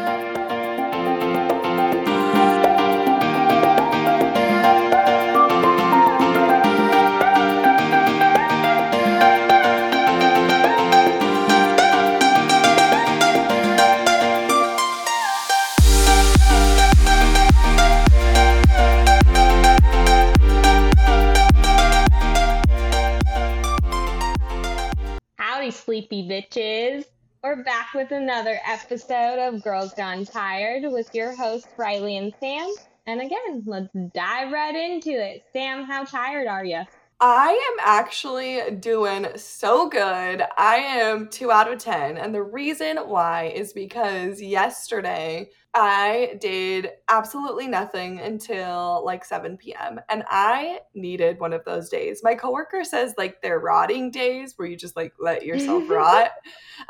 sleepy with another episode of Girls Gone Tired with your hosts, Riley and Sam. And again, let's dive right into it. Sam, how tired are you? I am actually doing so good. I am two out of 10. And the reason why is because yesterday I did absolutely nothing until like 7 p.m. And I needed one of those days. My coworker says like they're rotting days where you just like let yourself rot.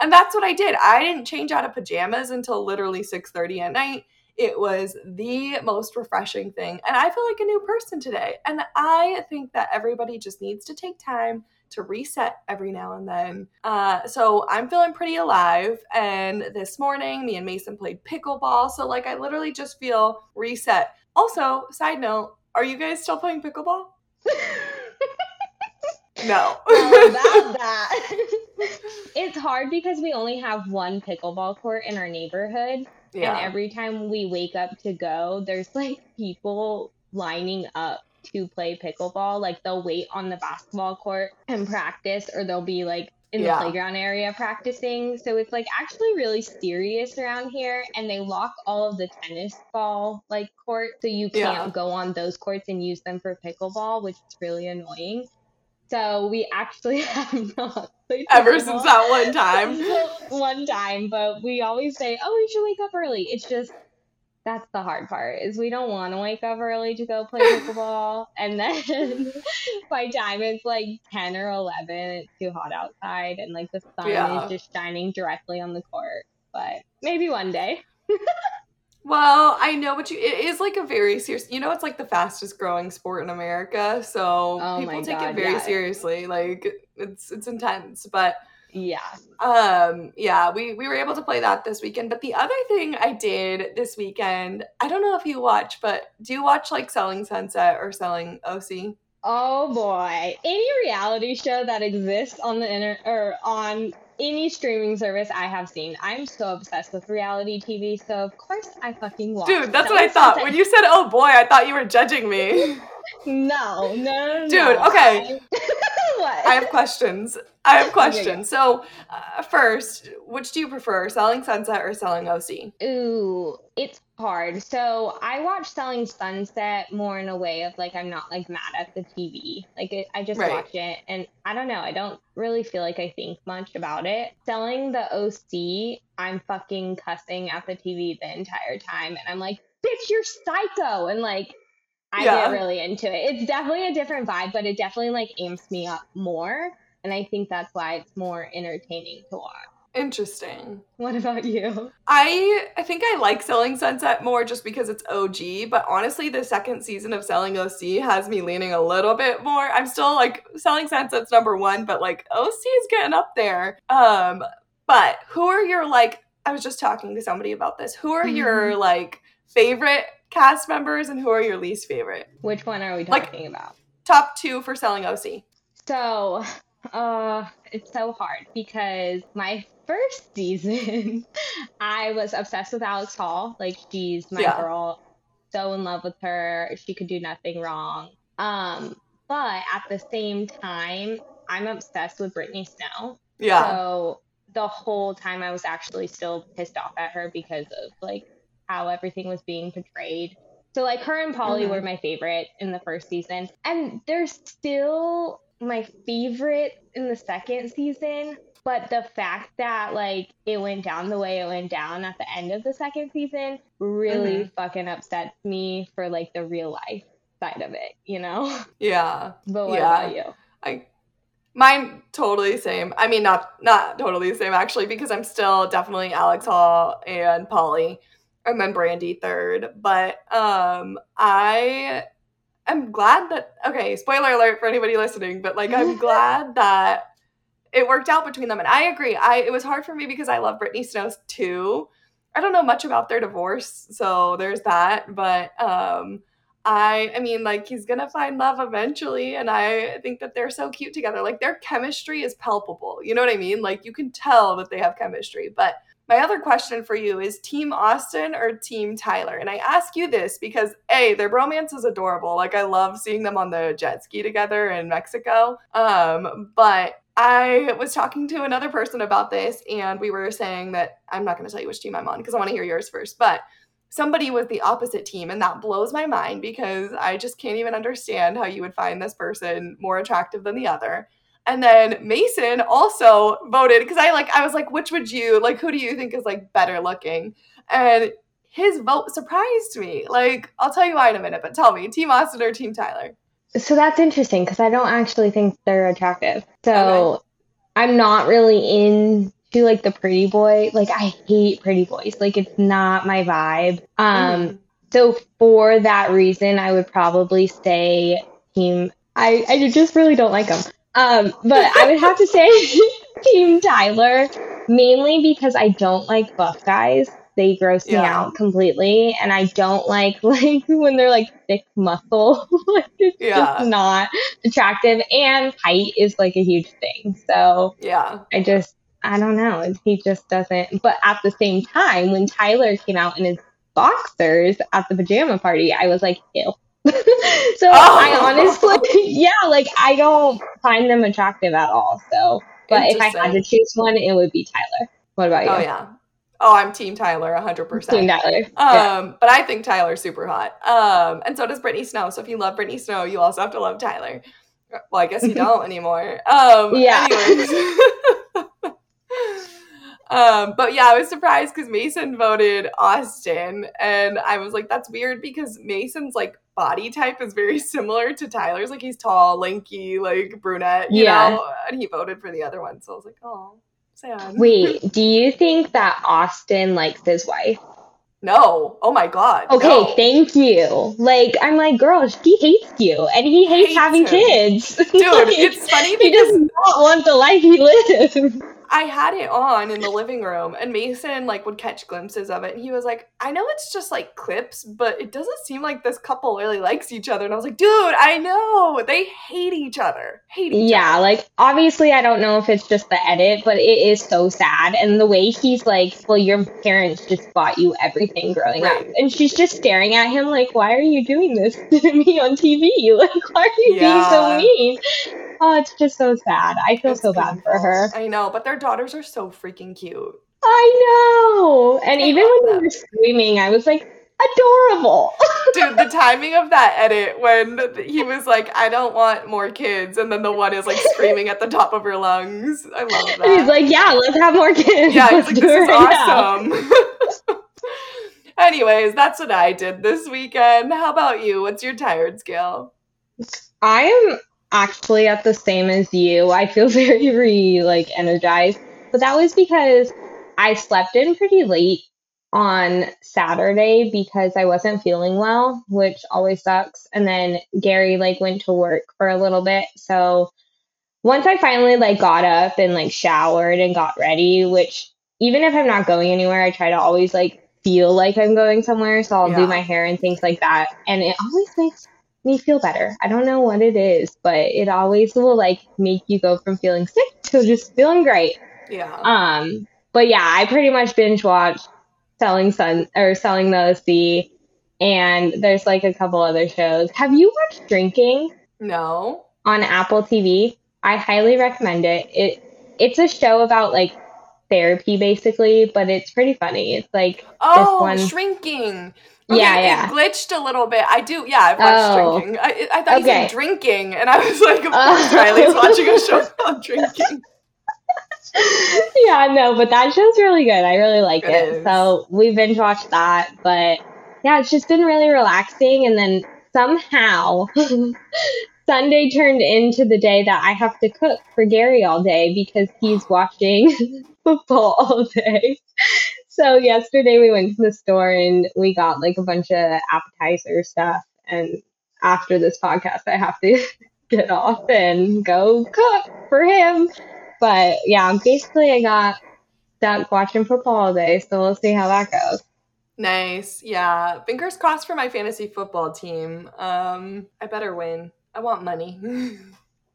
And that's what I did. I didn't change out of pajamas until literally 6 30 at night it was the most refreshing thing. And I feel like a new person today. And I think that everybody just needs to take time to reset every now and then. Uh, so I'm feeling pretty alive. And this morning, me and Mason played pickleball. So, like, I literally just feel reset. Also, side note, are you guys still playing pickleball? no. about that. it's hard because we only have one pickleball court in our neighborhood. Yeah. And every time we wake up to go, there's like people lining up to play pickleball. Like they'll wait on the basketball court and practice, or they'll be like in the yeah. playground area practicing. So it's like actually really serious around here. And they lock all of the tennis ball like courts, so you can't yeah. go on those courts and use them for pickleball, which is really annoying. So we actually have not ever since that one time. one time, but we always say, "Oh, we should wake up early." It's just that's the hard part is we don't want to wake up early to go play pickleball, and then by time it's like ten or eleven, it's too hot outside, and like the sun yeah. is just shining directly on the court. But maybe one day. Well, I know what you. It is like a very serious. You know, it's like the fastest growing sport in America, so oh people take God, it very yeah. seriously. Like it's it's intense, but yeah, um, yeah. We we were able to play that this weekend. But the other thing I did this weekend, I don't know if you watch, but do you watch like Selling Sunset or Selling OC? Oh boy, any reality show that exists on the internet or on any streaming service I have seen. I'm so obsessed with reality TV, so of course I fucking watch. Dude, that's what I thought. When you said, "Oh boy," I thought you were judging me. no, no, Dude, no. okay. what? I have questions. I have questions. So, uh, first, which do you prefer, Selling Sunset or Selling OC? Ooh, it's hard. So I watch Selling Sunset more in a way of like I'm not like mad at the TV. Like it, I just right. watch it, and I don't know. I don't really feel like I think much about it. Selling the OC, I'm fucking cussing at the TV the entire time, and I'm like, "Bitch, you're psycho!" And like I yeah. get really into it. It's definitely a different vibe, but it definitely like amps me up more. And I think that's why it's more entertaining to watch. Interesting. What about you? I I think I like Selling Sunset more just because it's OG, but honestly the second season of Selling OC has me leaning a little bit more. I'm still like Selling Sunset's number 1, but like OC is getting up there. Um but who are your like I was just talking to somebody about this. Who are your mm-hmm. like favorite cast members and who are your least favorite? Which one are we talking like, about? Top 2 for Selling OC. So, uh it's so hard because my first season, I was obsessed with Alex Hall. Like she's my yeah. girl. So in love with her. She could do nothing wrong. Um, but at the same time, I'm obsessed with Brittany Snow. Yeah. So the whole time I was actually still pissed off at her because of like how everything was being portrayed. So like her and Polly mm-hmm. were my favorite in the first season. And they're still my favorite in the second season. But the fact that like it went down the way it went down at the end of the second season really mm-hmm. fucking upsets me for like the real life side of it, you know? Yeah. But what yeah. about you? I mine totally same. I mean not not totally the same actually, because I'm still definitely Alex Hall and Polly. And then Brandi third. But um I am glad that okay, spoiler alert for anybody listening, but like I'm glad that it worked out between them. And I agree. I it was hard for me because I love Brittany Snow too. I don't know much about their divorce, so there's that. But um, I, I mean, like he's gonna find love eventually, and I think that they're so cute together. Like their chemistry is palpable. You know what I mean? Like you can tell that they have chemistry. But my other question for you is Team Austin or Team Tyler? And I ask you this because a their romance is adorable. Like I love seeing them on the jet ski together in Mexico. Um, but I was talking to another person about this, and we were saying that I'm not going to tell you which team I'm on because I want to hear yours first. But somebody was the opposite team, and that blows my mind because I just can't even understand how you would find this person more attractive than the other. And then Mason also voted because I like I was like, which would you like? Who do you think is like better looking? And his vote surprised me. Like I'll tell you why in a minute, but tell me, Team Austin or Team Tyler? So that's interesting because I don't actually think they're attractive. So okay. I'm not really into like the pretty boy. Like I hate pretty boys. Like it's not my vibe. Um mm. so for that reason I would probably say team I, I just really don't like them. Um but I would have to say team Tyler mainly because I don't like buff guys. They gross yeah. me out completely and i don't like like when they're like thick muscle. Like it's yeah. just not attractive and height is like a huge thing. So yeah. I just i don't know. He just doesn't. But at the same time when tyler came out in his boxers at the pajama party i was like ew so oh. I honestly, yeah, like I don't find them attractive at all. So, but if I had to choose one, it would be Tyler. What about you? Oh yeah, Oh, I'm Team Tyler, 100%. Team Tyler. Um, yeah. But I think Tyler's super hot. Um, and so does Brittany Snow. So if you love Brittany Snow, you also have to love Tyler. Well, I guess you don't anymore. Um, yeah. um, but yeah, I was surprised because Mason voted Austin. And I was like, that's weird because Mason's like body type is very similar to Tyler's. Like he's tall, lanky, like brunette, you yeah. know? And he voted for the other one. So I was like, oh sad. Wait, do you think that Austin likes his wife? No. Oh my god. Okay, no. thank you. Like I'm like, girl, he hates you, and he hates, hates having him. kids. Dude, like, it's funny because he does not want the life he lives. I had it on in the living room and Mason like would catch glimpses of it and he was like, I know it's just like clips, but it doesn't seem like this couple really likes each other. And I was like, dude, I know. They hate each other. Hate each yeah, other. like obviously I don't know if it's just the edit, but it is so sad. And the way he's like, Well, your parents just bought you everything growing right. up. And she's just staring at him like, Why are you doing this to me on TV? Like, why are you yeah. being so mean? Oh, it's just so sad. I feel it's so bad for her. I know, but their daughters are so freaking cute. I know. And I even when them. they were screaming, I was like, adorable. Dude, the timing of that edit when he was like, I don't want more kids, and then the one is like screaming at the top of her lungs. I love that. And he's like, Yeah, let's have more kids. Yeah, he's like, This is right awesome. Anyways, that's what I did this weekend. How about you? What's your tired scale? I am actually at the same as you. I feel very re like energized, but that was because I slept in pretty late on Saturday because I wasn't feeling well, which always sucks. And then Gary like went to work for a little bit. So once I finally like got up and like showered and got ready, which even if I'm not going anywhere, I try to always like feel like I'm going somewhere. So I'll yeah. do my hair and things like that. And it always makes me feel better. I don't know what it is, but it always will like make you go from feeling sick to just feeling great. Yeah. Um, but yeah, I pretty much binge watched Selling Sun or Selling the Sea, and there's like a couple other shows. Have you watched Drinking? No. On Apple TV, I highly recommend it. It it's a show about like therapy basically, but it's pretty funny. It's like oh, one... shrinking. Okay, yeah, yeah. It glitched a little bit. I do. Yeah, I've watched oh. drinking. I, I thought okay. you said drinking, and I was like, of course, oh. Riley's watching a show called Drinking. yeah, no, but that show's really good. I really like it. it. So we binge watched that, but yeah, it's just been really relaxing. And then somehow Sunday turned into the day that I have to cook for Gary all day because he's watching football all day. So yesterday we went to the store and we got like a bunch of appetizer stuff. And after this podcast, I have to get off and go cook for him. But yeah, basically I got stuck watching football all day, so we'll see how that goes. Nice. Yeah. Fingers crossed for my fantasy football team. Um, I better win. I want money.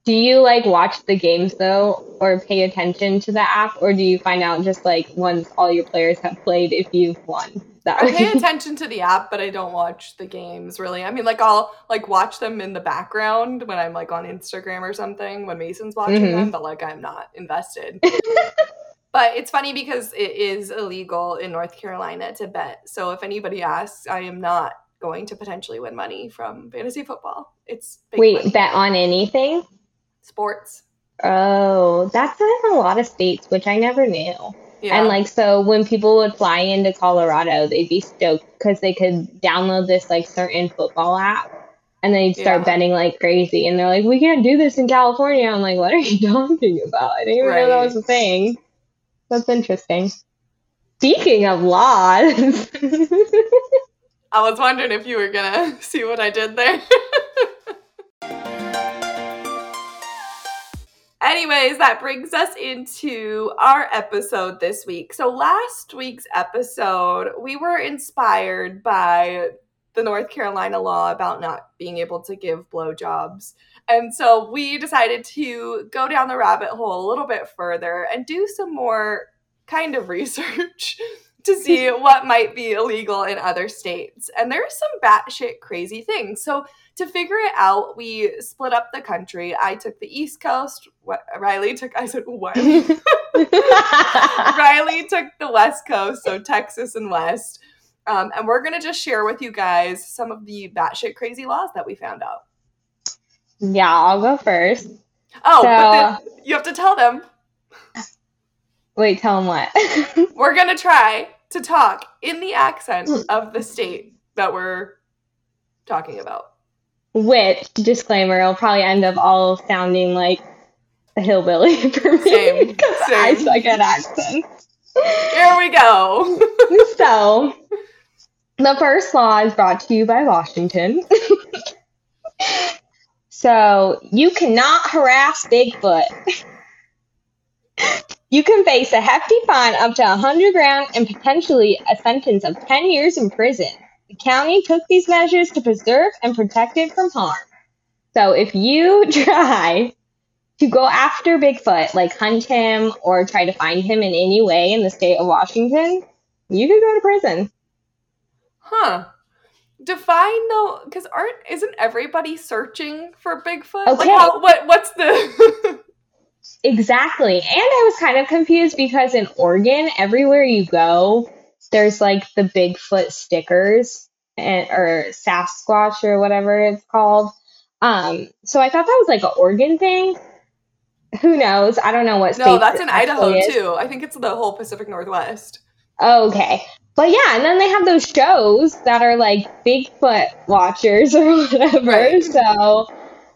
do you like watch the games though or pay attention to the app or do you find out just like once all your players have played if you've won? That I pay attention to the app, but I don't watch the games really. I mean, like I'll like watch them in the background when I'm like on Instagram or something when Mason's watching mm-hmm. them, but like I'm not invested. but it's funny because it is illegal in North Carolina to bet. So if anybody asks, I am not going to potentially win money from fantasy football. It's wait money. bet on anything. Sports. Oh, that's in a lot of states, which I never knew. Yeah. And like, so when people would fly into Colorado, they'd be stoked because they could download this like certain football app and they'd start yeah. betting like crazy. And they're like, we can't do this in California. I'm like, what are you talking about? I didn't even right. know that was a thing. That's interesting. Speaking of laws. I was wondering if you were gonna see what I did there. Anyways, that brings us into our episode this week. So, last week's episode, we were inspired by the North Carolina law about not being able to give blowjobs. And so we decided to go down the rabbit hole a little bit further and do some more kind of research to see what might be illegal in other states. And there's some batshit crazy things. So to figure it out, we split up the country. I took the East Coast. What Riley took, I said what? Riley took the West Coast, so Texas and West. Um, and we're gonna just share with you guys some of the batshit crazy laws that we found out. Yeah, I'll go first. Oh, so, but then you have to tell them. Wait, tell them what? we're gonna try to talk in the accent mm. of the state that we're talking about. Which, disclaimer, will probably end up all sounding like a hillbilly for me. Same. Because I suck at accents. Here we go. so, the first law is brought to you by Washington. so, you cannot harass Bigfoot. You can face a hefty fine up to a hundred grand and potentially a sentence of ten years in prison. The county took these measures to preserve and protect it from harm. So if you try to go after Bigfoot, like hunt him or try to find him in any way in the state of Washington, you could go to prison. Huh. Define though, because aren't isn't everybody searching for Bigfoot? Okay. Like how, what what's the Exactly. And I was kind of confused because in Oregon, everywhere you go, there's like the Bigfoot stickers and or Sasquatch or whatever it's called. Um, so I thought that was like an Oregon thing. Who knows? I don't know what. No, that's in Idaho is. too. I think it's the whole Pacific Northwest. Okay, but yeah, and then they have those shows that are like Bigfoot watchers or whatever. Right. So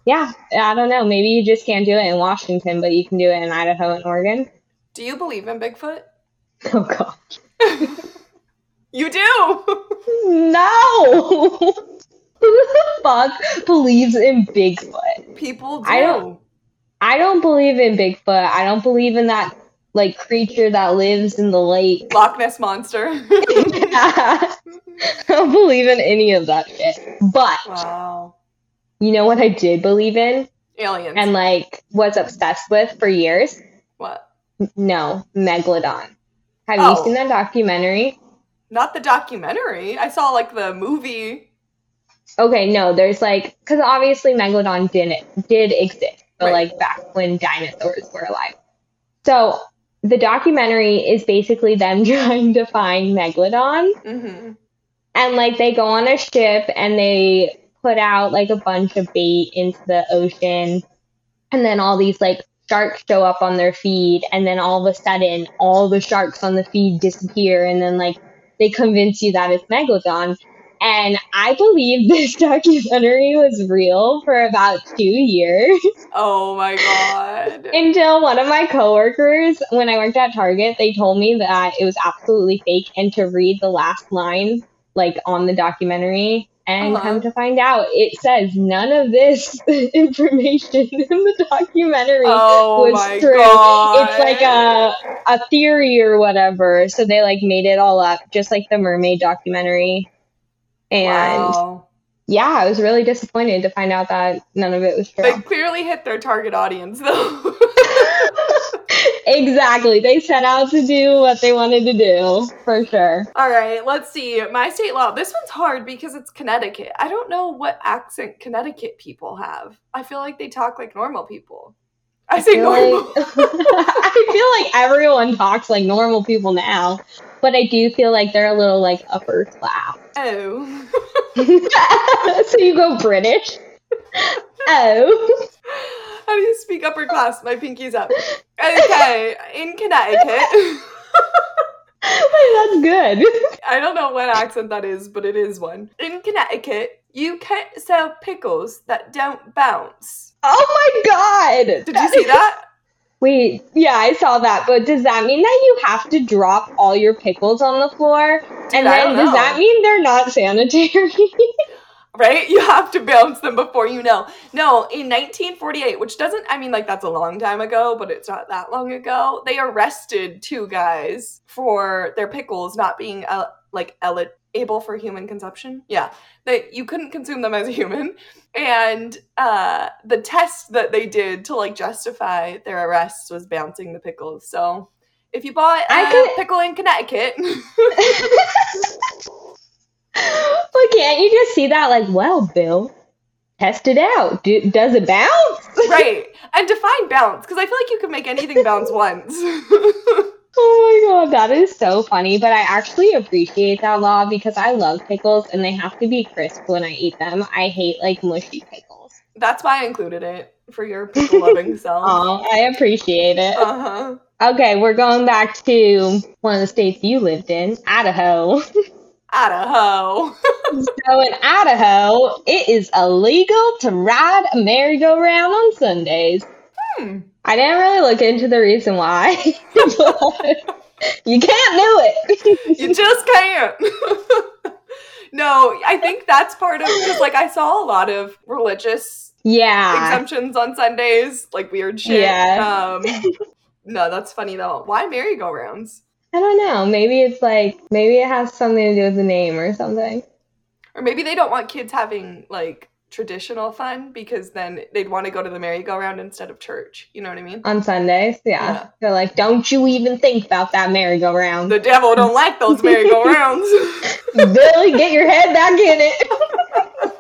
yeah, I don't know. Maybe you just can't do it in Washington, but you can do it in Idaho and Oregon. Do you believe in Bigfoot? Oh gosh. you do. no. Who the fuck believes in Bigfoot? People do. I don't. I don't believe in Bigfoot. I don't believe in that like creature that lives in the lake. Loch Ness monster. yeah. I don't believe in any of that shit. But wow. You know what I did believe in? Aliens. And like was obsessed with for years? What? No, Megalodon. Have oh. you seen that documentary? Not the documentary. I saw like the movie. Okay, no, there's like because obviously Megalodon didn't did exist, but right. like back when dinosaurs were alive. So the documentary is basically them trying to find Megalodon. Mm-hmm. And like they go on a ship and they put out like a bunch of bait into the ocean. And then all these like sharks show up on their feed. And then all of a sudden all the sharks on the feed disappear. And then like they convince you that it's megalodon. And i believe this documentary was real for about two years. Oh my god. Until one of my coworkers when i worked at target they told me that it was absolutely fake. And to read the last line like on the documentary and uh-huh. come to find out, it says none of this information in the documentary oh was true. God. It's like a a theory or whatever. So they like made it all up, just like the mermaid documentary. And wow. Yeah, I was really disappointed to find out that none of it was true. They clearly hit their target audience though. exactly. They set out to do what they wanted to do, for sure. All right, let's see. My state law. This one's hard because it's Connecticut. I don't know what accent Connecticut people have. I feel like they talk like normal people. I, I say normal. Like, I feel like everyone talks like normal people now, but I do feel like they're a little like upper class. Oh. so you go British? Oh. How do you speak upper class? My pinky's up. Okay, in Connecticut. That's good. I don't know what accent that is, but it is one. In Connecticut, you can't sell pickles that don't bounce. Oh my god! Did you see that? Wait, yeah, I saw that, but does that mean that you have to drop all your pickles on the floor? Dude, and then does that mean they're not sanitary? right? You have to bounce them before you know. No, in 1948, which doesn't, I mean, like, that's a long time ago, but it's not that long ago, they arrested two guys for their pickles not being, uh, like, able for human consumption. Yeah, that you couldn't consume them as a human. And uh, the test that they did to, like, justify their arrests was bouncing the pickles. So if you bought a I could... pickle in Connecticut. well, can't you just see that like, well, Bill, test it out. Do, does it bounce? right. And define bounce, because I feel like you can make anything bounce once. oh my god, that is so funny. But I actually appreciate that law because I love pickles and they have to be crisp when I eat them. I hate like mushy pickles. That's why I included it for your pickle loving self. Oh, I appreciate it. Uh-huh. Okay, we're going back to one of the states you lived in, Idaho. Idaho. so in Idaho, it is illegal to ride a merry-go-round on Sundays. Hmm. I didn't really look into the reason why. you can't do it. you just can't. no, I think that's part of because like I saw a lot of religious yeah exemptions on Sundays, like weird shit. Yeah. Um, no, that's funny though. Why merry-go-rounds? I don't know. Maybe it's like maybe it has something to do with the name or something. Or maybe they don't want kids having like traditional fun because then they'd want to go to the merry-go-round instead of church. You know what I mean? On Sundays, yeah. yeah. They're like, don't you even think about that merry-go-round. The devil don't like those merry-go-rounds. Billy, get your head back in it.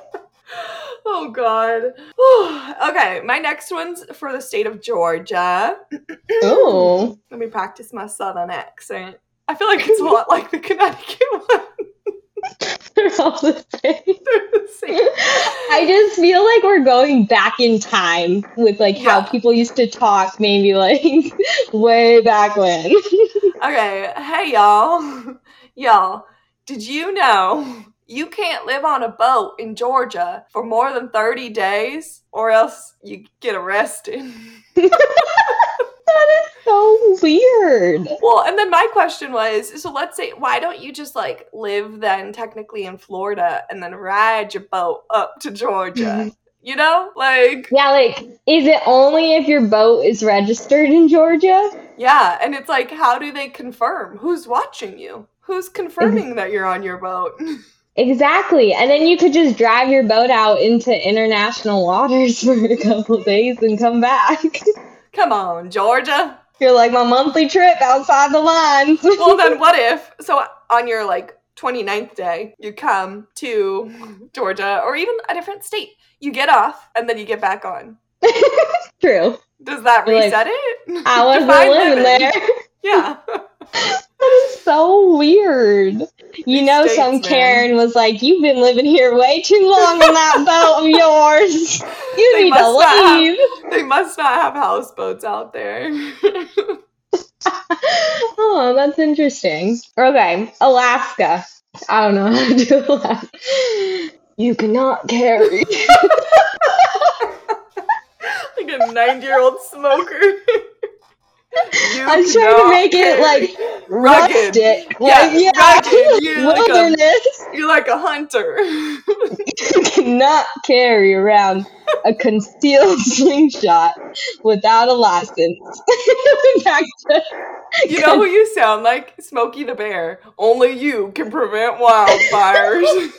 oh God. okay, my next one's for the state of Georgia. oh. Let me practice my southern accent. I feel like it's a lot like the Connecticut one. They're all the same. the same. I just feel like we're going back in time with like yeah. how people used to talk, maybe like way back when. okay, hey y'all, y'all. Did you know you can't live on a boat in Georgia for more than 30 days or else you get arrested. That is so weird. Well, and then my question was so let's say, why don't you just like live then technically in Florida and then ride your boat up to Georgia? Mm-hmm. You know, like yeah, like is it only if your boat is registered in Georgia? Yeah, and it's like, how do they confirm who's watching you? Who's confirming that you're on your boat? Exactly. And then you could just drive your boat out into international waters for a couple days and come back. Come on, Georgia. You're like my monthly trip outside the lines. well, then what if, so on your like 29th day, you come to Georgia or even a different state. You get off and then you get back on. True. Does that You're reset like, it? I wasn't living there. Yeah. that is so weird. You know, States, some Karen was like, "You've been living here way too long in that boat of yours. You they need to leave." Have, they must not have houseboats out there. oh, that's interesting. Okay, Alaska. I don't know how to do Alaska. You cannot carry. like a nine-year-old smoker. You I was trying to make it like rugged. rustic. Like, yeah, yeah, rugged. You're wilderness. Like a, you're like a hunter. you cannot carry around a concealed slingshot without a license. you know who you sound like? Smokey the Bear. Only you can prevent wildfires.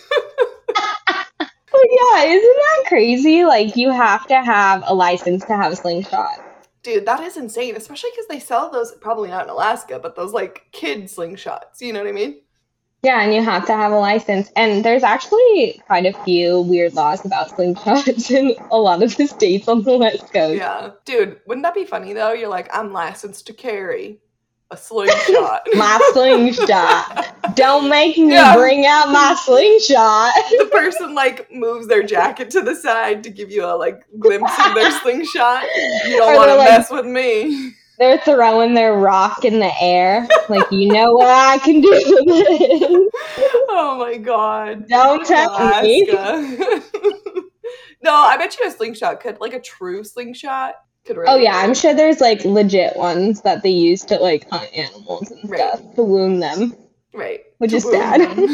yeah, isn't that crazy? Like you have to have a license to have a slingshot. Dude, that is insane, especially because they sell those probably not in Alaska, but those like kid slingshots. You know what I mean? Yeah, and you have to have a license. And there's actually quite a few weird laws about slingshots in a lot of the states on the West Coast. Yeah. Dude, wouldn't that be funny though? You're like, I'm licensed to carry a slingshot. my slingshot. Don't make me yeah. bring out my slingshot. the person like moves their jacket to the side to give you a like glimpse of their slingshot. You don't want to like, mess with me. They're throwing their rock in the air. Like, you know what I can do with it. Oh my god. Don't tell me. no, I bet you a slingshot could like a true slingshot could really Oh yeah, I'm sure there's like legit ones that they use to like hunt animals and right. stuff to wound them. Right. Which to is sad.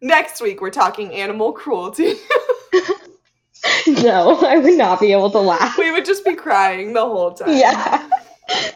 Next week we're talking animal cruelty. no, I would not be able to laugh. We would just be crying the whole time. Yeah.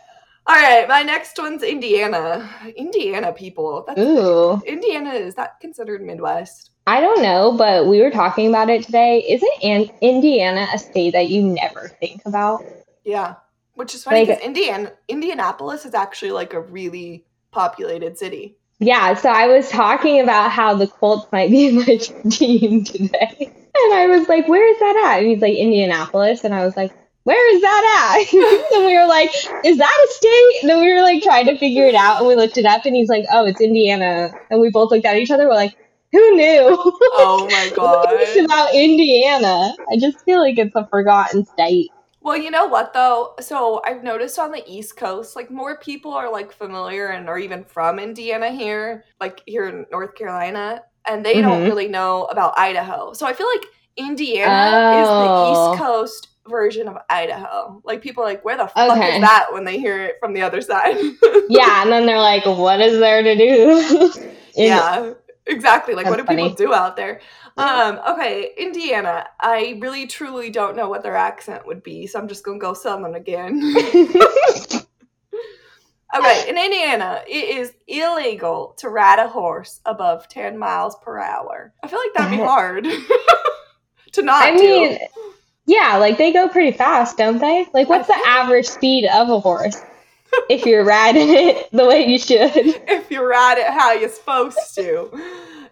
All right, my next one's Indiana. Indiana people. That's Ooh. Indiana is that considered Midwest? I don't know, but we were talking about it today. Isn't An- Indiana a state that you never think about? Yeah, which is funny because like, Indiana Indianapolis is actually like a really populated city. Yeah, so I was talking about how the Colts might be my team today. And I was like, where is that at? And he's like, Indianapolis. And I was like, where is that at? and we were like, is that a state? And then we were like trying to figure it out and we looked it up and he's like, oh, it's Indiana. And we both looked at each other. We're like, who knew? Oh my god. it's about Indiana. I just feel like it's a forgotten state. Well, you know what though? So I've noticed on the East Coast, like more people are like familiar and are even from Indiana here, like here in North Carolina, and they mm-hmm. don't really know about Idaho. So I feel like Indiana oh. is the East oh. Coast version of Idaho. Like people like, where the fuck okay. is that when they hear it from the other side? yeah, and then they're like, what is there to do? yeah, exactly. Like, That's what do funny. people do out there? Um, okay, Indiana. I really truly don't know what their accent would be, so I'm just gonna go Southern again. okay, in Indiana, it is illegal to ride a horse above 10 miles per hour. I feel like that'd be hard to not I do. mean, yeah, like they go pretty fast, don't they? Like, what's the average speed of a horse? If you're riding it the way you should. If you ride it how you're supposed to.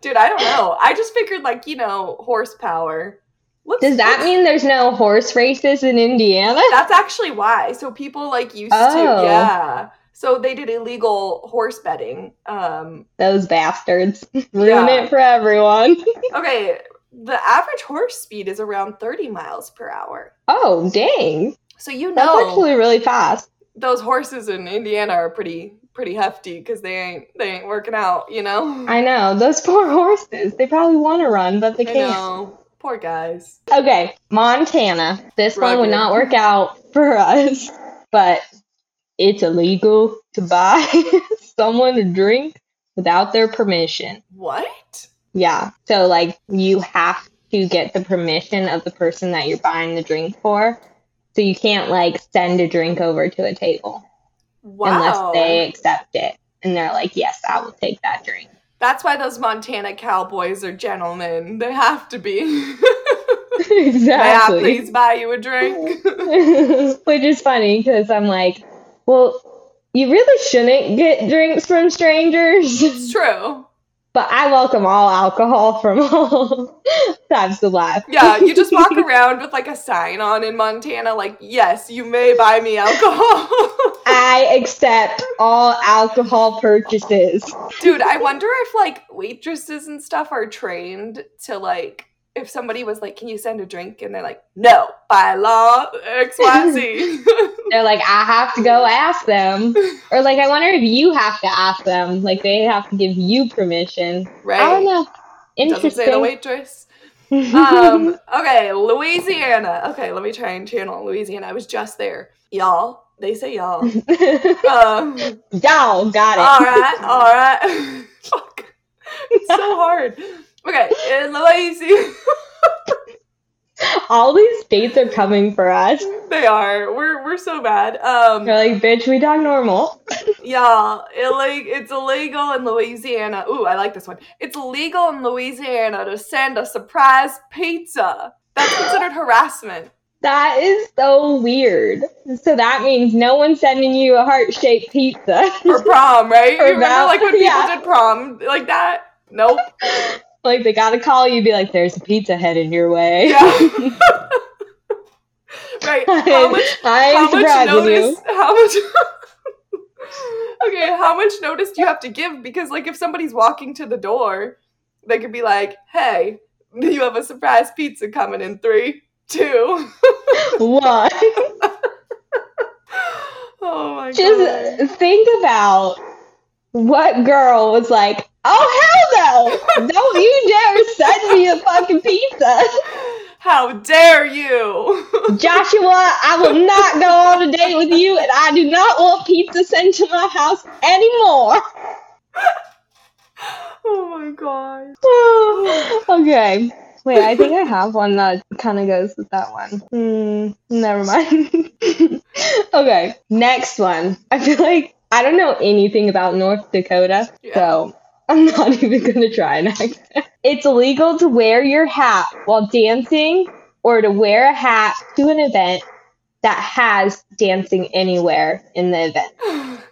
Dude, I don't know. I just figured like, you know, horsepower. What's, Does that mean there's no horse races in Indiana? That's actually why. So people like used oh. to yeah. So they did illegal horse betting. Um Those bastards. Ruin yeah. it for everyone. okay, the average horse speed is around 30 miles per hour. Oh, dang. So you know That's actually really fast. Those horses in Indiana are pretty pretty hefty because they ain't they ain't working out, you know. I know those poor horses. They probably want to run, but they can't. Know. Poor guys. Okay, Montana. This Rugged. one would not work out for us, but it's illegal to buy someone a drink without their permission. What? Yeah. So like you have to get the permission of the person that you're buying the drink for. So you can't like send a drink over to a table. Wow. Unless they accept it. And they're like, yes, I will take that drink. That's why those Montana cowboys are gentlemen. They have to be. exactly. May I please buy you a drink? Which is funny because I'm like, well, you really shouldn't get drinks from strangers. It's true. But I welcome all alcohol from all types of life. Yeah, you just walk around with like a sign on in Montana, like, yes, you may buy me alcohol. I accept all alcohol purchases. Dude, I wonder if like waitresses and stuff are trained to like if somebody was like, "Can you send a drink?" and they're like, "No, by law, X Y Z." they're like, "I have to go ask them," or like, I wonder if you have to ask them. Like, they have to give you permission. Right? I don't know. Interesting. Doesn't say the waitress. um. Okay, Louisiana. Okay, let me try and channel Louisiana. I was just there, y'all. They say y'all. um, y'all got it. All right. All right. Fuck. It's so word. Okay, in Louisiana. All these states are coming for us. They are. We're we're so bad. Um, They're like, bitch, we talk normal. yeah, it, like it's illegal in Louisiana. Ooh, I like this one. It's illegal in Louisiana to send a surprise pizza. That's considered harassment. That is so weird. So that means no one's sending you a heart shaped pizza. For prom, right? For you remember like when people yeah. did prom like that? Nope. Like they gotta call you, be like, "There's a pizza headed your way." Yeah. right. How much I how much notice you. how much Okay, how much notice do you have to give? Because like if somebody's walking to the door, they could be like, Hey, you have a surprise pizza coming in three, two. What? oh my god. Just think about what girl was like, "Oh hell no! Don't you dare send me a fucking pizza, How dare you? Joshua! I will not go on a date with you, and I do not want pizza sent to my house anymore." oh my god. okay. Wait, I think I have one that kind of goes with that one. Hmm, never mind. okay, next one. I feel like I don't know anything about North Dakota, Yeah. so I'm not even gonna try an accent. It's illegal to wear your hat while dancing or to wear a hat to an event that has dancing anywhere in the event.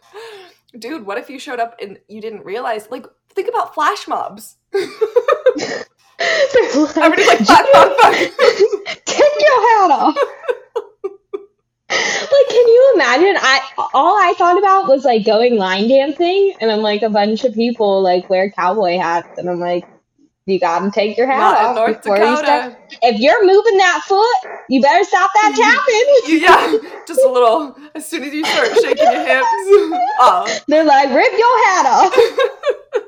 Dude, what if you showed up and you didn't realize? Like, think about flash mobs. Everybody's like, fuck, fuck, fuck. Take your hat off. Like, can you imagine? I all I thought about was like going line dancing, and I'm like a bunch of people like wear cowboy hats, and I'm like, you gotta take your hat Not off North before you start. Dakota. If you're moving that foot, you better stop that tapping. Yeah, just a little. As soon as you start shaking your hips, oh. They're like, rip your hat off.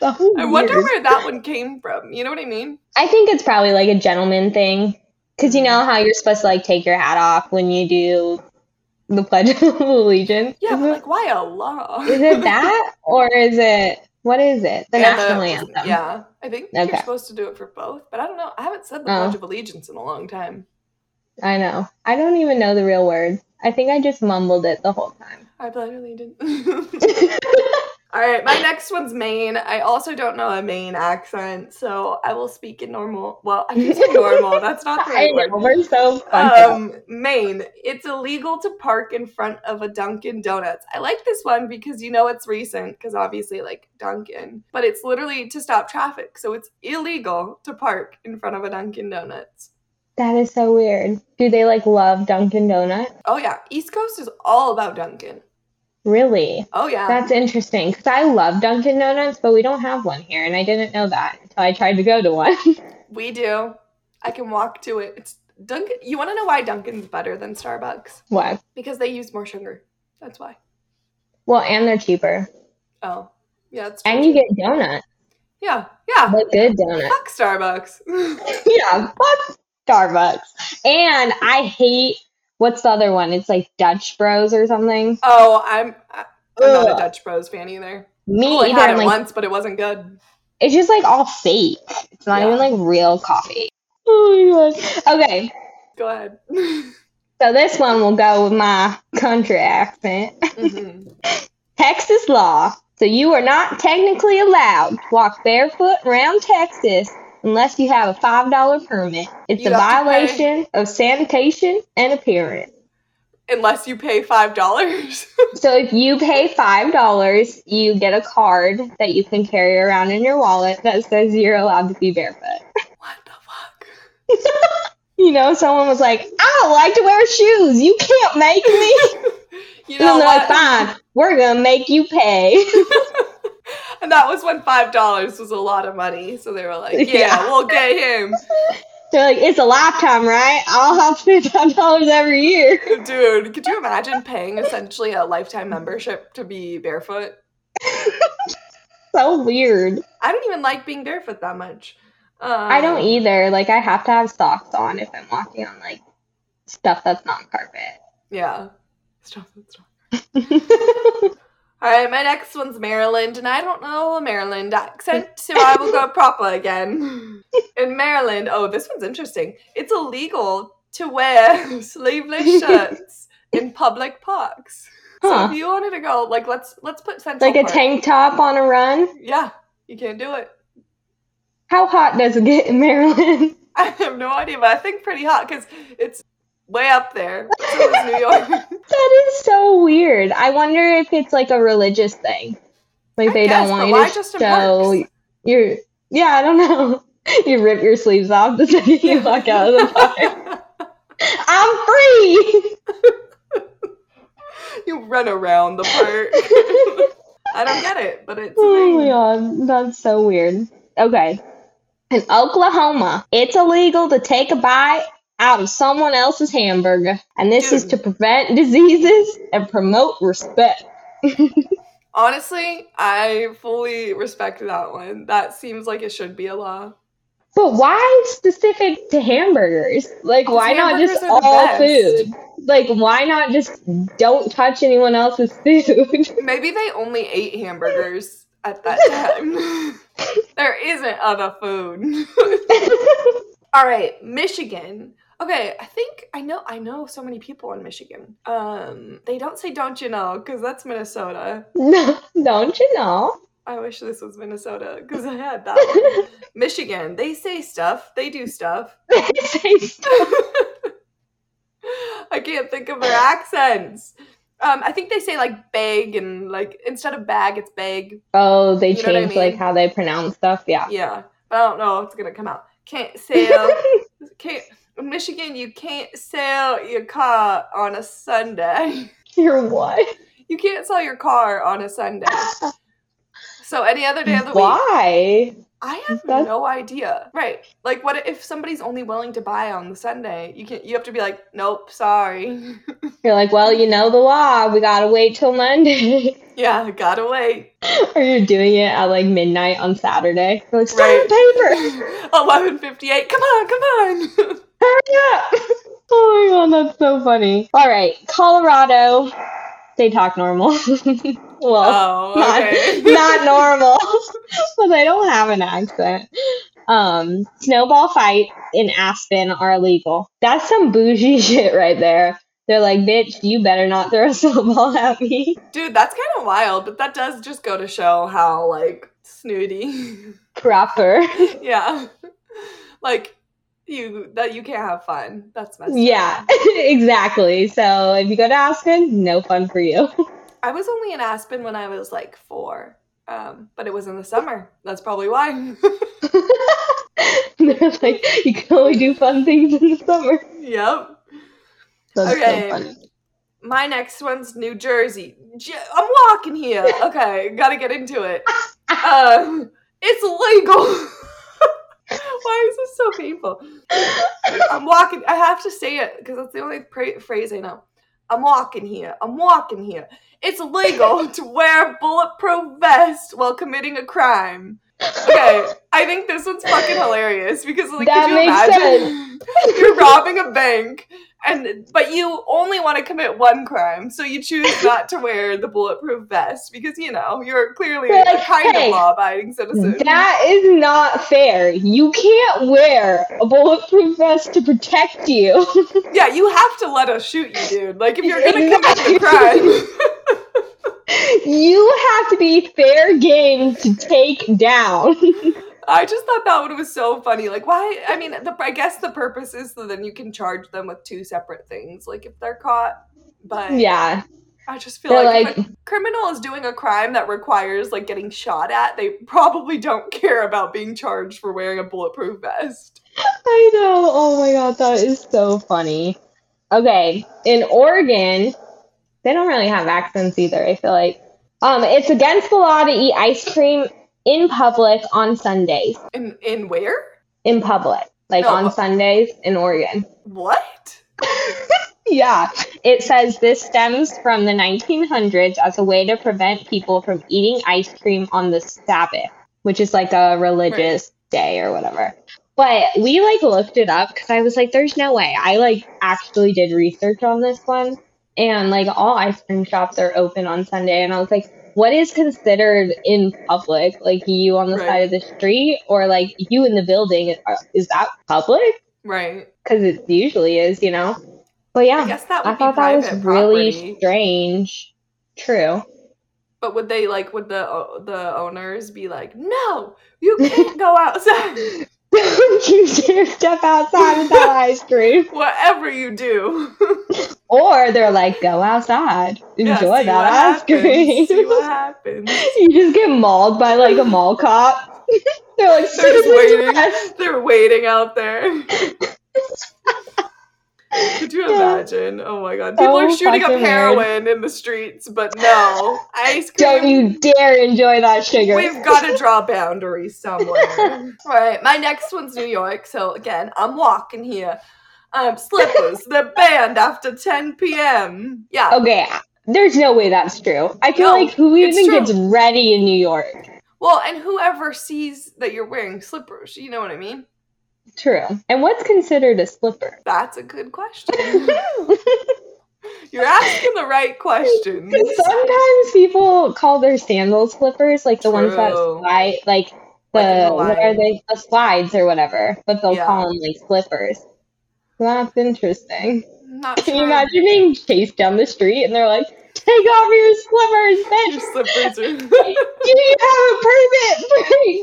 So I wonder where that one came from. You know what I mean? I think it's probably like a gentleman thing. Because you mm. know how you're supposed to like take your hat off when you do the Pledge of Allegiance? Yeah, but like, why Allah? is it that? or is it, what is it? The Yeah, national anthem. Yeah, I think you're supposed to do it for both, but I don't know. I haven't said the Oh. Pledge of Allegiance in a long time. I know. I don't even know the real words. I think I just mumbled it the whole time. I pledge allegiance. All right, my next one's Maine. I also don't know a Maine accent, so I will speak in normal. Well, I can say normal. That's not the I right know, word. we're so. Um, Maine. It's illegal to park in front of a Dunkin' Donuts. I like this one because you know it's recent, because obviously, like Dunkin', but it's literally to stop traffic. So it's illegal to park in front of a Dunkin' Donuts. that is so weird. Do they like love Dunkin' Donuts? Oh yeah, East Coast is all about Dunkin'. Really? Oh yeah. That's interesting because I love Dunkin' Donuts, but we don't have one here, and I didn't know that until I tried to go to one. We do. I can walk to it. It's Dunkin'. You want to know why Dunkin's better than Starbucks? Why? Because they use more sugar. That's why. Well, and they're cheaper, Oh, yeah, true. and you get donuts, yeah, yeah. but good donuts. Fuck Starbucks. yeah, fuck Starbucks. And I hate what's the other one? It's like Dutch Bros or something. oh, I'm I- I'm not a Dutch Bros fan either. Me Well, I either. had I'm it like, once, but it wasn't good. it's just like all fake. It's not Yeah. even like real coffee. Oh my god. Okay, Go ahead. so this one will go with my country accent. Mhm. Texas law. So you are not technically allowed to walk barefoot around Texas unless you have a five dollar permit. It's You a to violation of sanitation and appearance. Unless you pay five dollars. So if you pay five dollars, you get a card that you can carry around in your wallet that says you're allowed to be barefoot. what the fuck? You know, someone was like, "I don't like to wear shoes. You can't make me." You and know they're like, "Fine, we're gonna make you pay." And that was when five dollars was a lot of money. So they were like, "Yeah, Yeah. we'll get him." they're like, "It's a lifetime, right? I'll have to pay five dollars every year." Dude, could you imagine paying essentially a lifetime membership to be barefoot? so weird. I don't even like being barefoot that much. Um, I don't either. Like I have to have socks on if I'm walking on like stuff that's not carpet. Yeah. Stop, stop. I All right, my next one's Maryland, and I don't know a Maryland accent, so I will go proper again. In Maryland, oh, this one's interesting. It's illegal to wear sleeveless shirts in public parks. Huh. So if you wanted to go, like, let's let's put Central like a Park. tank top on a run. Yeah, you can't do it. How hot does it get in Maryland? I have no idea, but I think pretty hot because it's way up there. So New York. that is so weird. I wonder if it's like a religious thing. Like they guess, don't want you to show you're. Yeah, I don't know. You rip your sleeves off the second you walk out of the park. I'm free. you run around the park. I don't get it, but it's. Oh my god, that's so weird. Okay. In Oklahoma, it's illegal to take a bite out of someone else's hamburger, and this Dude. is to prevent diseases and promote respect. Honestly, I fully respect that one. That seems like it should be a law. But why specific to hamburgers? Like, why not just all food? Like, why not just don't touch anyone else's food? Maybe they only ate hamburgers at that time. there isn't other food. all right, Michigan. Okay, I think I know I know so many people in Michigan. Um, they don't say "don't you know" because that's Minnesota. No, don't you know? I wish this was Minnesota because I had that one. Michigan, they say stuff. They do stuff. They say stuff. I can't think of their accents. Um, I think they say like bag and like instead of bag, it's bag. Oh, they you change I mean? like how they pronounce stuff. Yeah. Yeah, but I don't know. It's gonna come out. Can't say. can't. Michigan, you can't sell your car on a Sunday. Your what? You can't sell your car on a Sunday. so any other day of the Why? week. Why? I have That's... no idea. Right. Like what if somebody's only willing to buy on the Sunday? You can you have to be like, Nope, sorry. You're like, Well, you know the law. We gotta wait till Monday. Yeah, gotta wait. Or you're doing it at like midnight on Saturday. You're like, right. paper. Eleven fifty eight. Come on, come on. Hurry up! Oh my god, that's so funny. All right, Colorado. They talk normal. well, oh, okay. not, not normal, but they don't have an accent. Um, snowball fights in Aspen are illegal. That's some bougie shit right there. They're like, bitch, you better not throw a snowball at me. Dude, that's kind of wild, but that does just go to show how, like, snooty. Proper. yeah. Like, you that you can't have fun. That's messed Yeah, exactly. So if you go to Aspen, no fun for you. I was only in Aspen when I was like four, um, but it was in the summer. That's probably why. They're like, you can only do fun things in the summer. Yep. That's okay. So My next one's New Jersey. I'm walking here. Okay, gotta get into it. Uh, it's legal. Why is this so painful? I'm walking. I have to say it because that's the only pra- phrase I know. I'm walking here. I'm walking here. It's illegal to wear a bulletproof vest while committing a crime. Okay, I think this one's fucking hilarious because like, that could you imagine? Sense. You're robbing a bank and but you only want to commit one crime, so you choose not to wear the bulletproof vest because you know you're clearly like, a kind hey, of law-abiding citizen. That is not fair. You can't wear a bulletproof vest to protect you. yeah, you have to let us shoot you, dude. Like if you're gonna exactly. commit a crime. you have to be fair game to take down. I just thought that one was so funny. Like, why? I mean, the, I guess the purpose is so then you can charge them with two separate things, like if they're caught. But yeah, I just feel like, a criminal is doing a crime that requires like getting shot at, they probably don't care about being charged for wearing a bulletproof vest. I know. Oh my god, that is so funny. Okay, in Oregon, they don't really have accents either. I feel like um, it's against the law to eat ice cream in public on Sundays. In in where? In public, like no, on Sundays in Oregon. What? yeah, it says this stems from the 1900s as a way to prevent people from eating ice cream on the Sabbath, which is like a religious right. day or whatever. But we like looked it up because I was like, "There's no way." I like actually did research on this one, and like all ice cream shops are open on Sunday, and I was like, what is considered in public? Like you on the right. side of the street or like you in the building? Uh, is that public? Right. Because it usually is, you know? But yeah, I, guess that I thought that was property. really strange. True. But would they like? Would the uh, the owners be like, "No, you can't go outside"? Don't you dare step outside without ice cream. Whatever you do. or they're like, go outside. Enjoy yeah, that ice happens. cream. See what happens. you just get mauled by like a mall cop. they're like, they're waiting. They're waiting out there. Could you imagine? Oh my god. People are shooting up heroin weird. in the streets, but no. Ice cream. Don't you dare enjoy that sugar. We've got to draw boundaries somewhere. All right. My next one's New York. So again, I'm walking here. Um, slippers. They're banned after 10 p.m. Yeah. Okay. There's no way that's true. I feel no, like who even gets ready in New York? Well, and whoever sees that you're wearing slippers, you know what I mean? True. And what's considered a slipper? That's a good question. You're asking the right questions. Sometimes people call their sandals slippers, like the True. ones that slide, like the, what are they, the slides or whatever, but they'll yeah. call them like slippers. That's interesting. Not Can sure. you imagine being chased down the street and they're like, take off your slippers, bitch. Your slippers are. Do you have a permit for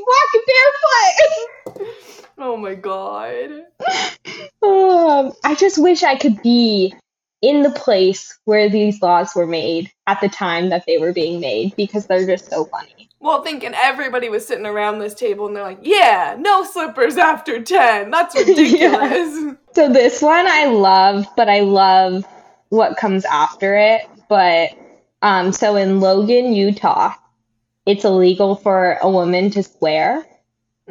walking barefoot? Oh my god. Um, I just wish I could be in the place where these laws were made at the time that they were being made because they're just so funny. Well, thinking everybody was sitting around this table and they're like, yeah, no slippers after 10. That's ridiculous. yeah. So this one I love, but I love what comes after it. But um, so in Logan, Utah, it's illegal for a woman to swear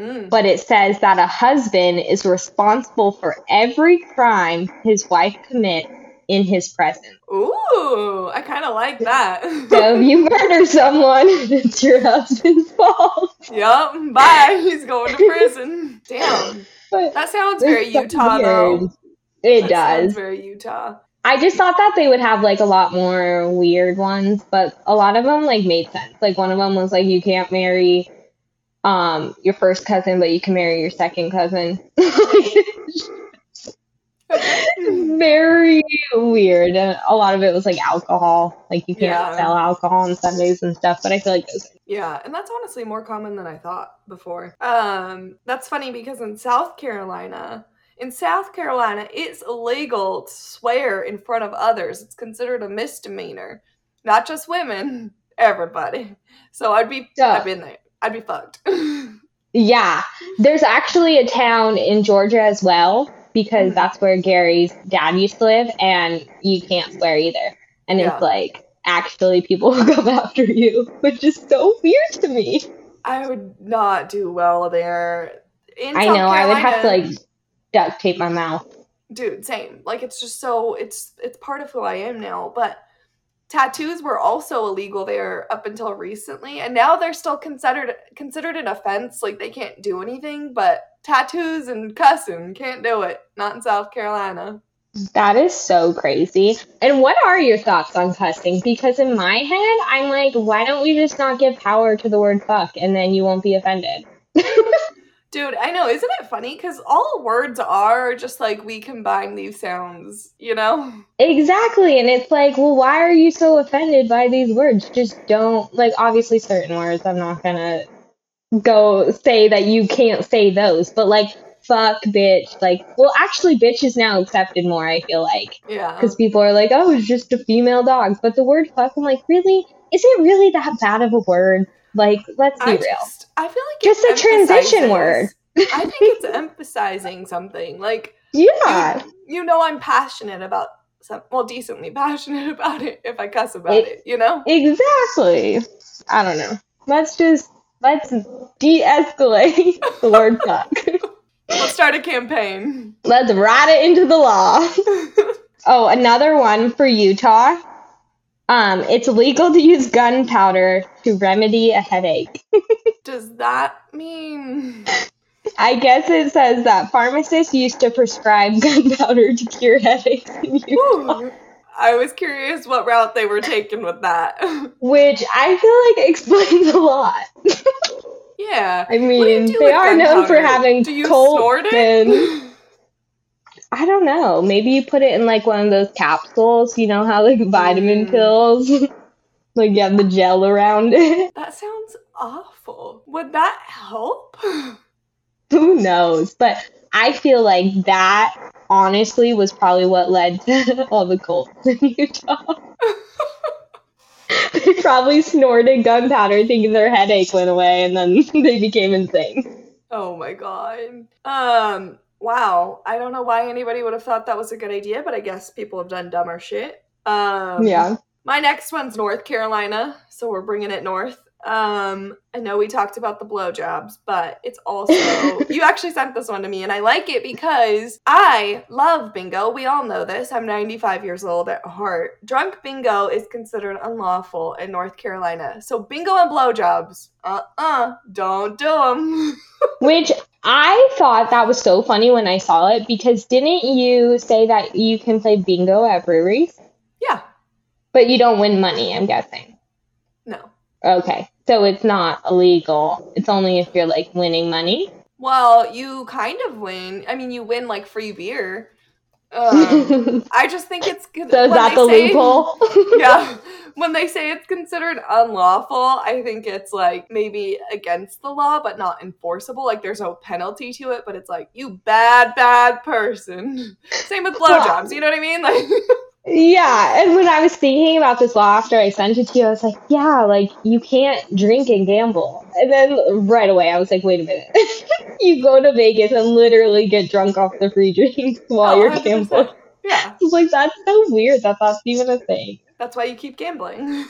Mm. But it says that a husband is responsible for every crime his wife commits in his presence. Ooh, I kind of like that. so if you murder someone, it's your husband's fault. Yup, bye. He's going to prison. Damn. But that sounds very Utah, weird. though. It that does. very Utah. I just thought that they would have like a lot more weird ones, but a lot of them like made sense. Like one of them was like you can't marry um your first cousin, but you can marry your second cousin. Very weird. And a lot of it was like alcohol. Like you can't yeah. sell alcohol on Sundays and stuff, but I feel like those Yeah, and that's honestly more common than I thought before. Um that's funny because in South Carolina, in South Carolina, it's illegal to swear in front of others. It's considered a misdemeanor. Not just women, everybody. So I'd be Duh. I've been there. I'd be fucked. yeah. There's actually a town in Georgia as well because mm. that's where Gary's dad used to live and you can't swear either. And yeah. it's like actually people will come after you, which is so weird to me. I would not do well there. In I South know, Carolina, I would have to like duct tape my mouth. Dude, same. Like it's just so it's it's part of who I am now, but tattoos were also illegal there up until recently and now they're still considered considered an offense like they can't do anything but tattoos and cussing can't do it not in south carolina that is so crazy and what are your thoughts on cussing because in my head i'm like why don't we just not give power to the word fuck and then you won't be offended Dude, I know. Isn't it funny? Because all words are just like we combine these sounds, you know? Exactly. And it's like, well, why are you so offended by these words? Just don't, like, obviously, certain words, I'm not going to go say that you can't say those, but like, fuck, bitch. Like, well, actually, bitch is now accepted more, I feel like. Yeah. Because people are like, oh, it's just a female dog. But the word fuck, I'm like, really? Is it really that bad of a word? Like, let's be I real. Just, I feel like just a transition word. I think it's emphasizing something. Like, yeah, you, you, know, I'm passionate about some, well, decently passionate about it if I cuss about it, it you know? Exactly. I don't know. Let's just let's de-escalate the word fuck. Let's start a campaign. Let's write it into the law. oh, another one for Utah. Um, it's legal to use gunpowder to remedy a headache. Does that mean? I guess it says that pharmacists used to prescribe gunpowder to cure headaches in Utah. I was curious what route they were taking with that. Which I feel like explains a lot. Yeah. I mean, they are known for having Do you cold snort it? and I don't know. Maybe you put it in like one of those capsules. You know how like vitamin Mm. pills, like you have the gel around it. That sounds awful. Would that help? Who knows? But I feel like that honestly was probably what led to all the cults in Utah. they probably snorted gunpowder thinking their headache went away and then they became insane. Oh my god. Um, wow. I don't know why anybody would have thought that was a good idea, but I guess people have done dumber shit. Um, Yeah. My next one's North Carolina, so we're bringing it north. Um, I know we talked about the blowjobs, but it's also you actually sent this one to me, and I like it because I love bingo. We all know this. I'm 95 years old at heart. Drunk bingo is considered unlawful in North Carolina, so bingo and blowjobs, uh-uh, don't do them. Which I thought that was so funny when I saw it because didn't you say that you can play bingo at breweries? yeah, But you don't win money, I'm guessing. no. Okay. So it's not illegal. It's only if you're like winning money. Well, you kind of win. I mean, you win like free beer. Um, I just think it's good. is that the loophole? yeah. When they say it's considered unlawful, I think it's like maybe against the law, but not enforceable. Like there's no penalty to it, but it's like, you bad, bad person. Same with blowjobs, you know what I mean? Like, Yeah, and when I was thinking about this law after I sent it to you, I was like, yeah, like you can't drink and gamble. And then right away I was like, wait a minute. you go to Vegas and literally get drunk off the free drinks while Oh, you're 100%. gambling. yeah, I was like, that's so weird that that's even a thing. that's why you keep gambling.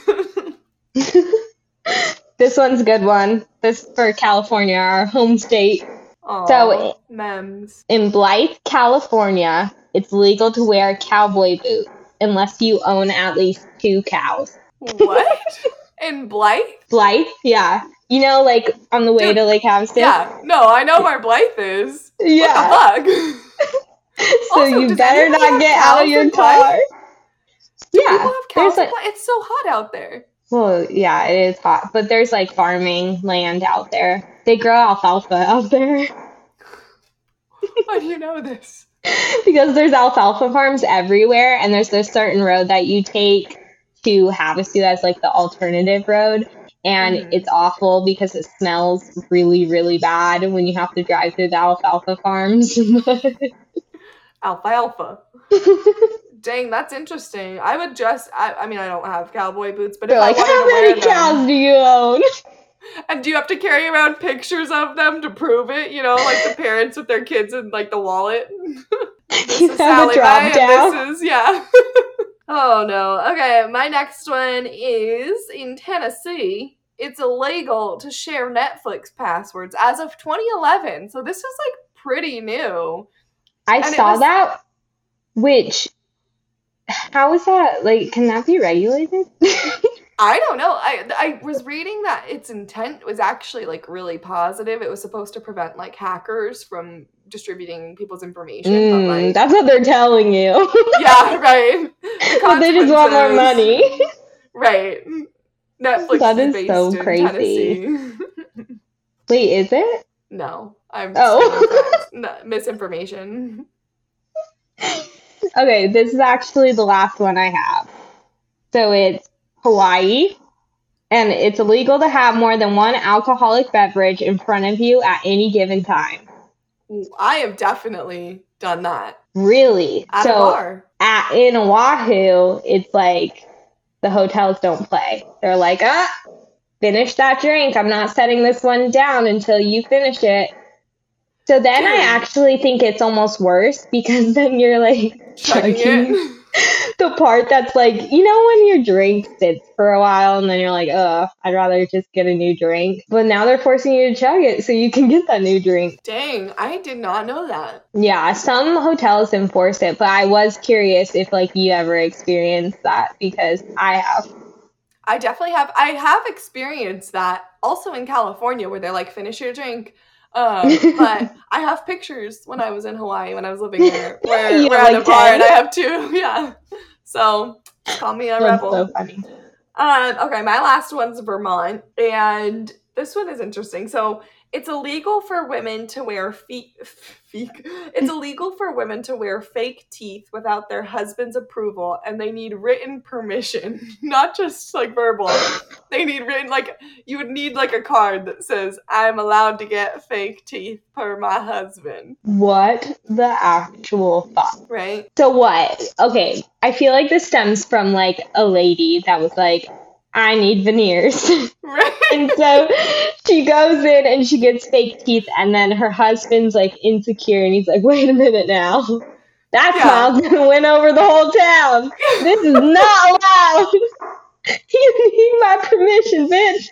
This one's a good one. This for California, our home state. Aw, So- memes. In Blythe, California, it's legal to wear cowboy boots unless you own at least two cows. What? In Blythe? Blythe, yeah. You know, like on the way Dude, to Lake Havasu? Yeah. No, I know where Blythe is. Yeah. What the fuck? So Also, you better not get out of your car. People Yeah. have cows like. It's so hot out there. well, yeah, it is hot, but there's like farming land out there. They grow alfalfa out there Why do you know this? because there's alfalfa farms everywhere, and there's this certain road that you take to Havasu as like the alternative road. And Mhm. it's awful because it smells really, really bad when you have to drive through the alfalfa farms. Alfalfa. Dang, that's interesting. I would just, I, I mean, I don't have cowboy boots, but They're if like, how many them, cows do you own? And do you have to carry around pictures of them to prove it? You know, like the parents with their kids in like the wallet. this You is Sally drop Mae, down. This is yeah. oh no. Okay, my next one is in Tennessee. It's illegal to share Netflix passwords as of 2011. So this is like pretty new. I And saw was- that, which, how is that? Like, can that be regulated? I don't know. I I was reading that its intent was actually like really positive. It was supposed to prevent like hackers from distributing people's information. but, Mm, like, that's what they're telling you. yeah, right. The But they just want more money. Right. Netflix That is, so crazy. Wait, is it? no, I'm Oh. no, misinformation. Okay, this is actually the last one I have. So it's Hawaii, and it's illegal to have more than one alcoholic beverage in front of you at any given time. I have definitely done that Really? at so at in Oahu, it's like the hotels don't play. They're like, ah, finish that drink. I'm not setting this one down until you finish it. So then I actually think it's almost worse because then you're like Chugging chugging it. The part that's like, you know, when your drink sits for a while and then you're like, ugh, I'd rather just get a new drink. But now they're forcing you to chug it so you can get that new drink. Dang, I did not know that. Yeah, some hotels enforce it, but I was curious if like you ever experienced that because I have. I definitely have. I have experienced that also in California where they're like, finish your drink. Um, but I have pictures when I was in Hawaii when I was living there where You we're at like, a bar and I have two. Yeah. So Call me a That's rebel. so funny. Um, okay, my last one's Vermont, and this one is interesting. So it's illegal for women to wear feet. Feek. It's illegal for women to wear fake teeth without their husband's approval, and they need written permission, not just like verbal. They need written, like you would need like a card that says, "I'm allowed to get fake teeth per my husband." What the actual fuck? Right? So what? Okay, I feel like this stems from like a lady that was like, I need veneers. Right? and so she goes in and she gets fake teeth, and then her husband's like insecure, and he's like, wait a minute now. That Yeah. smile's gonna win over the whole town. This is not allowed. you need my permission, bitch.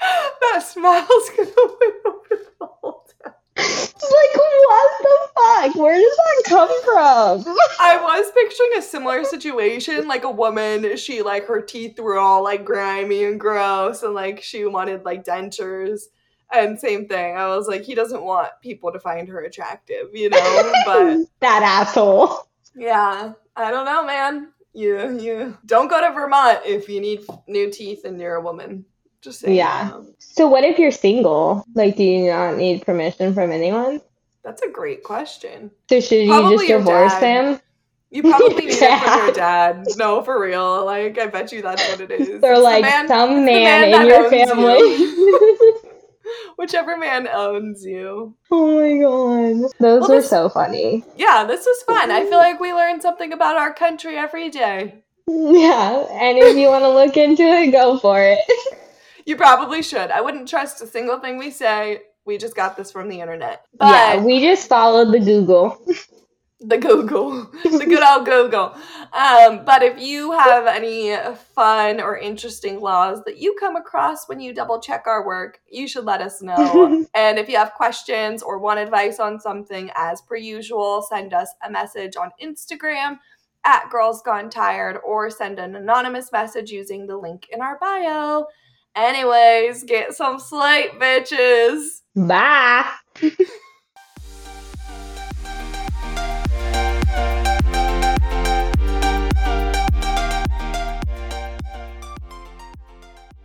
that smile's gonna win over the whole like, what the fuck? Where does that come from? I was picturing a similar situation, like a woman, she like her teeth were all like grimy and gross, and like she wanted like dentures. And same thing, I was like, he doesn't want people to find her attractive, you know? But that asshole. yeah, I don't know, man. You you don't go to Vermont if you need new teeth and you're a woman. Just saying. Yeah. So what if you're single? Like, do you not need permission from anyone? That's a great question. So should you Probably just divorce dad. him? You probably need it from your Dad. No, for real. Like, I bet you that's what it is. They're the like man- some man, man in your family. Whichever man owns you. oh my god. Those Well, were so funny. Yeah, this was fun. I feel like we learned something about our country every day. Yeah. And if you want to look into it, go for it. You probably should. I wouldn't trust a single thing we say. We just got this from the internet. But yeah, we just followed the Google. the Google, the good old Google. Um, but if you have any fun or interesting laws that you come across when you double check our work, you should let us know. and if you have questions or want advice on something, as per usual, send us a message on Instagram at Girls Gone Tired or send an anonymous message using the link in our bio. Anyways, get some sleep, bitches. Bye.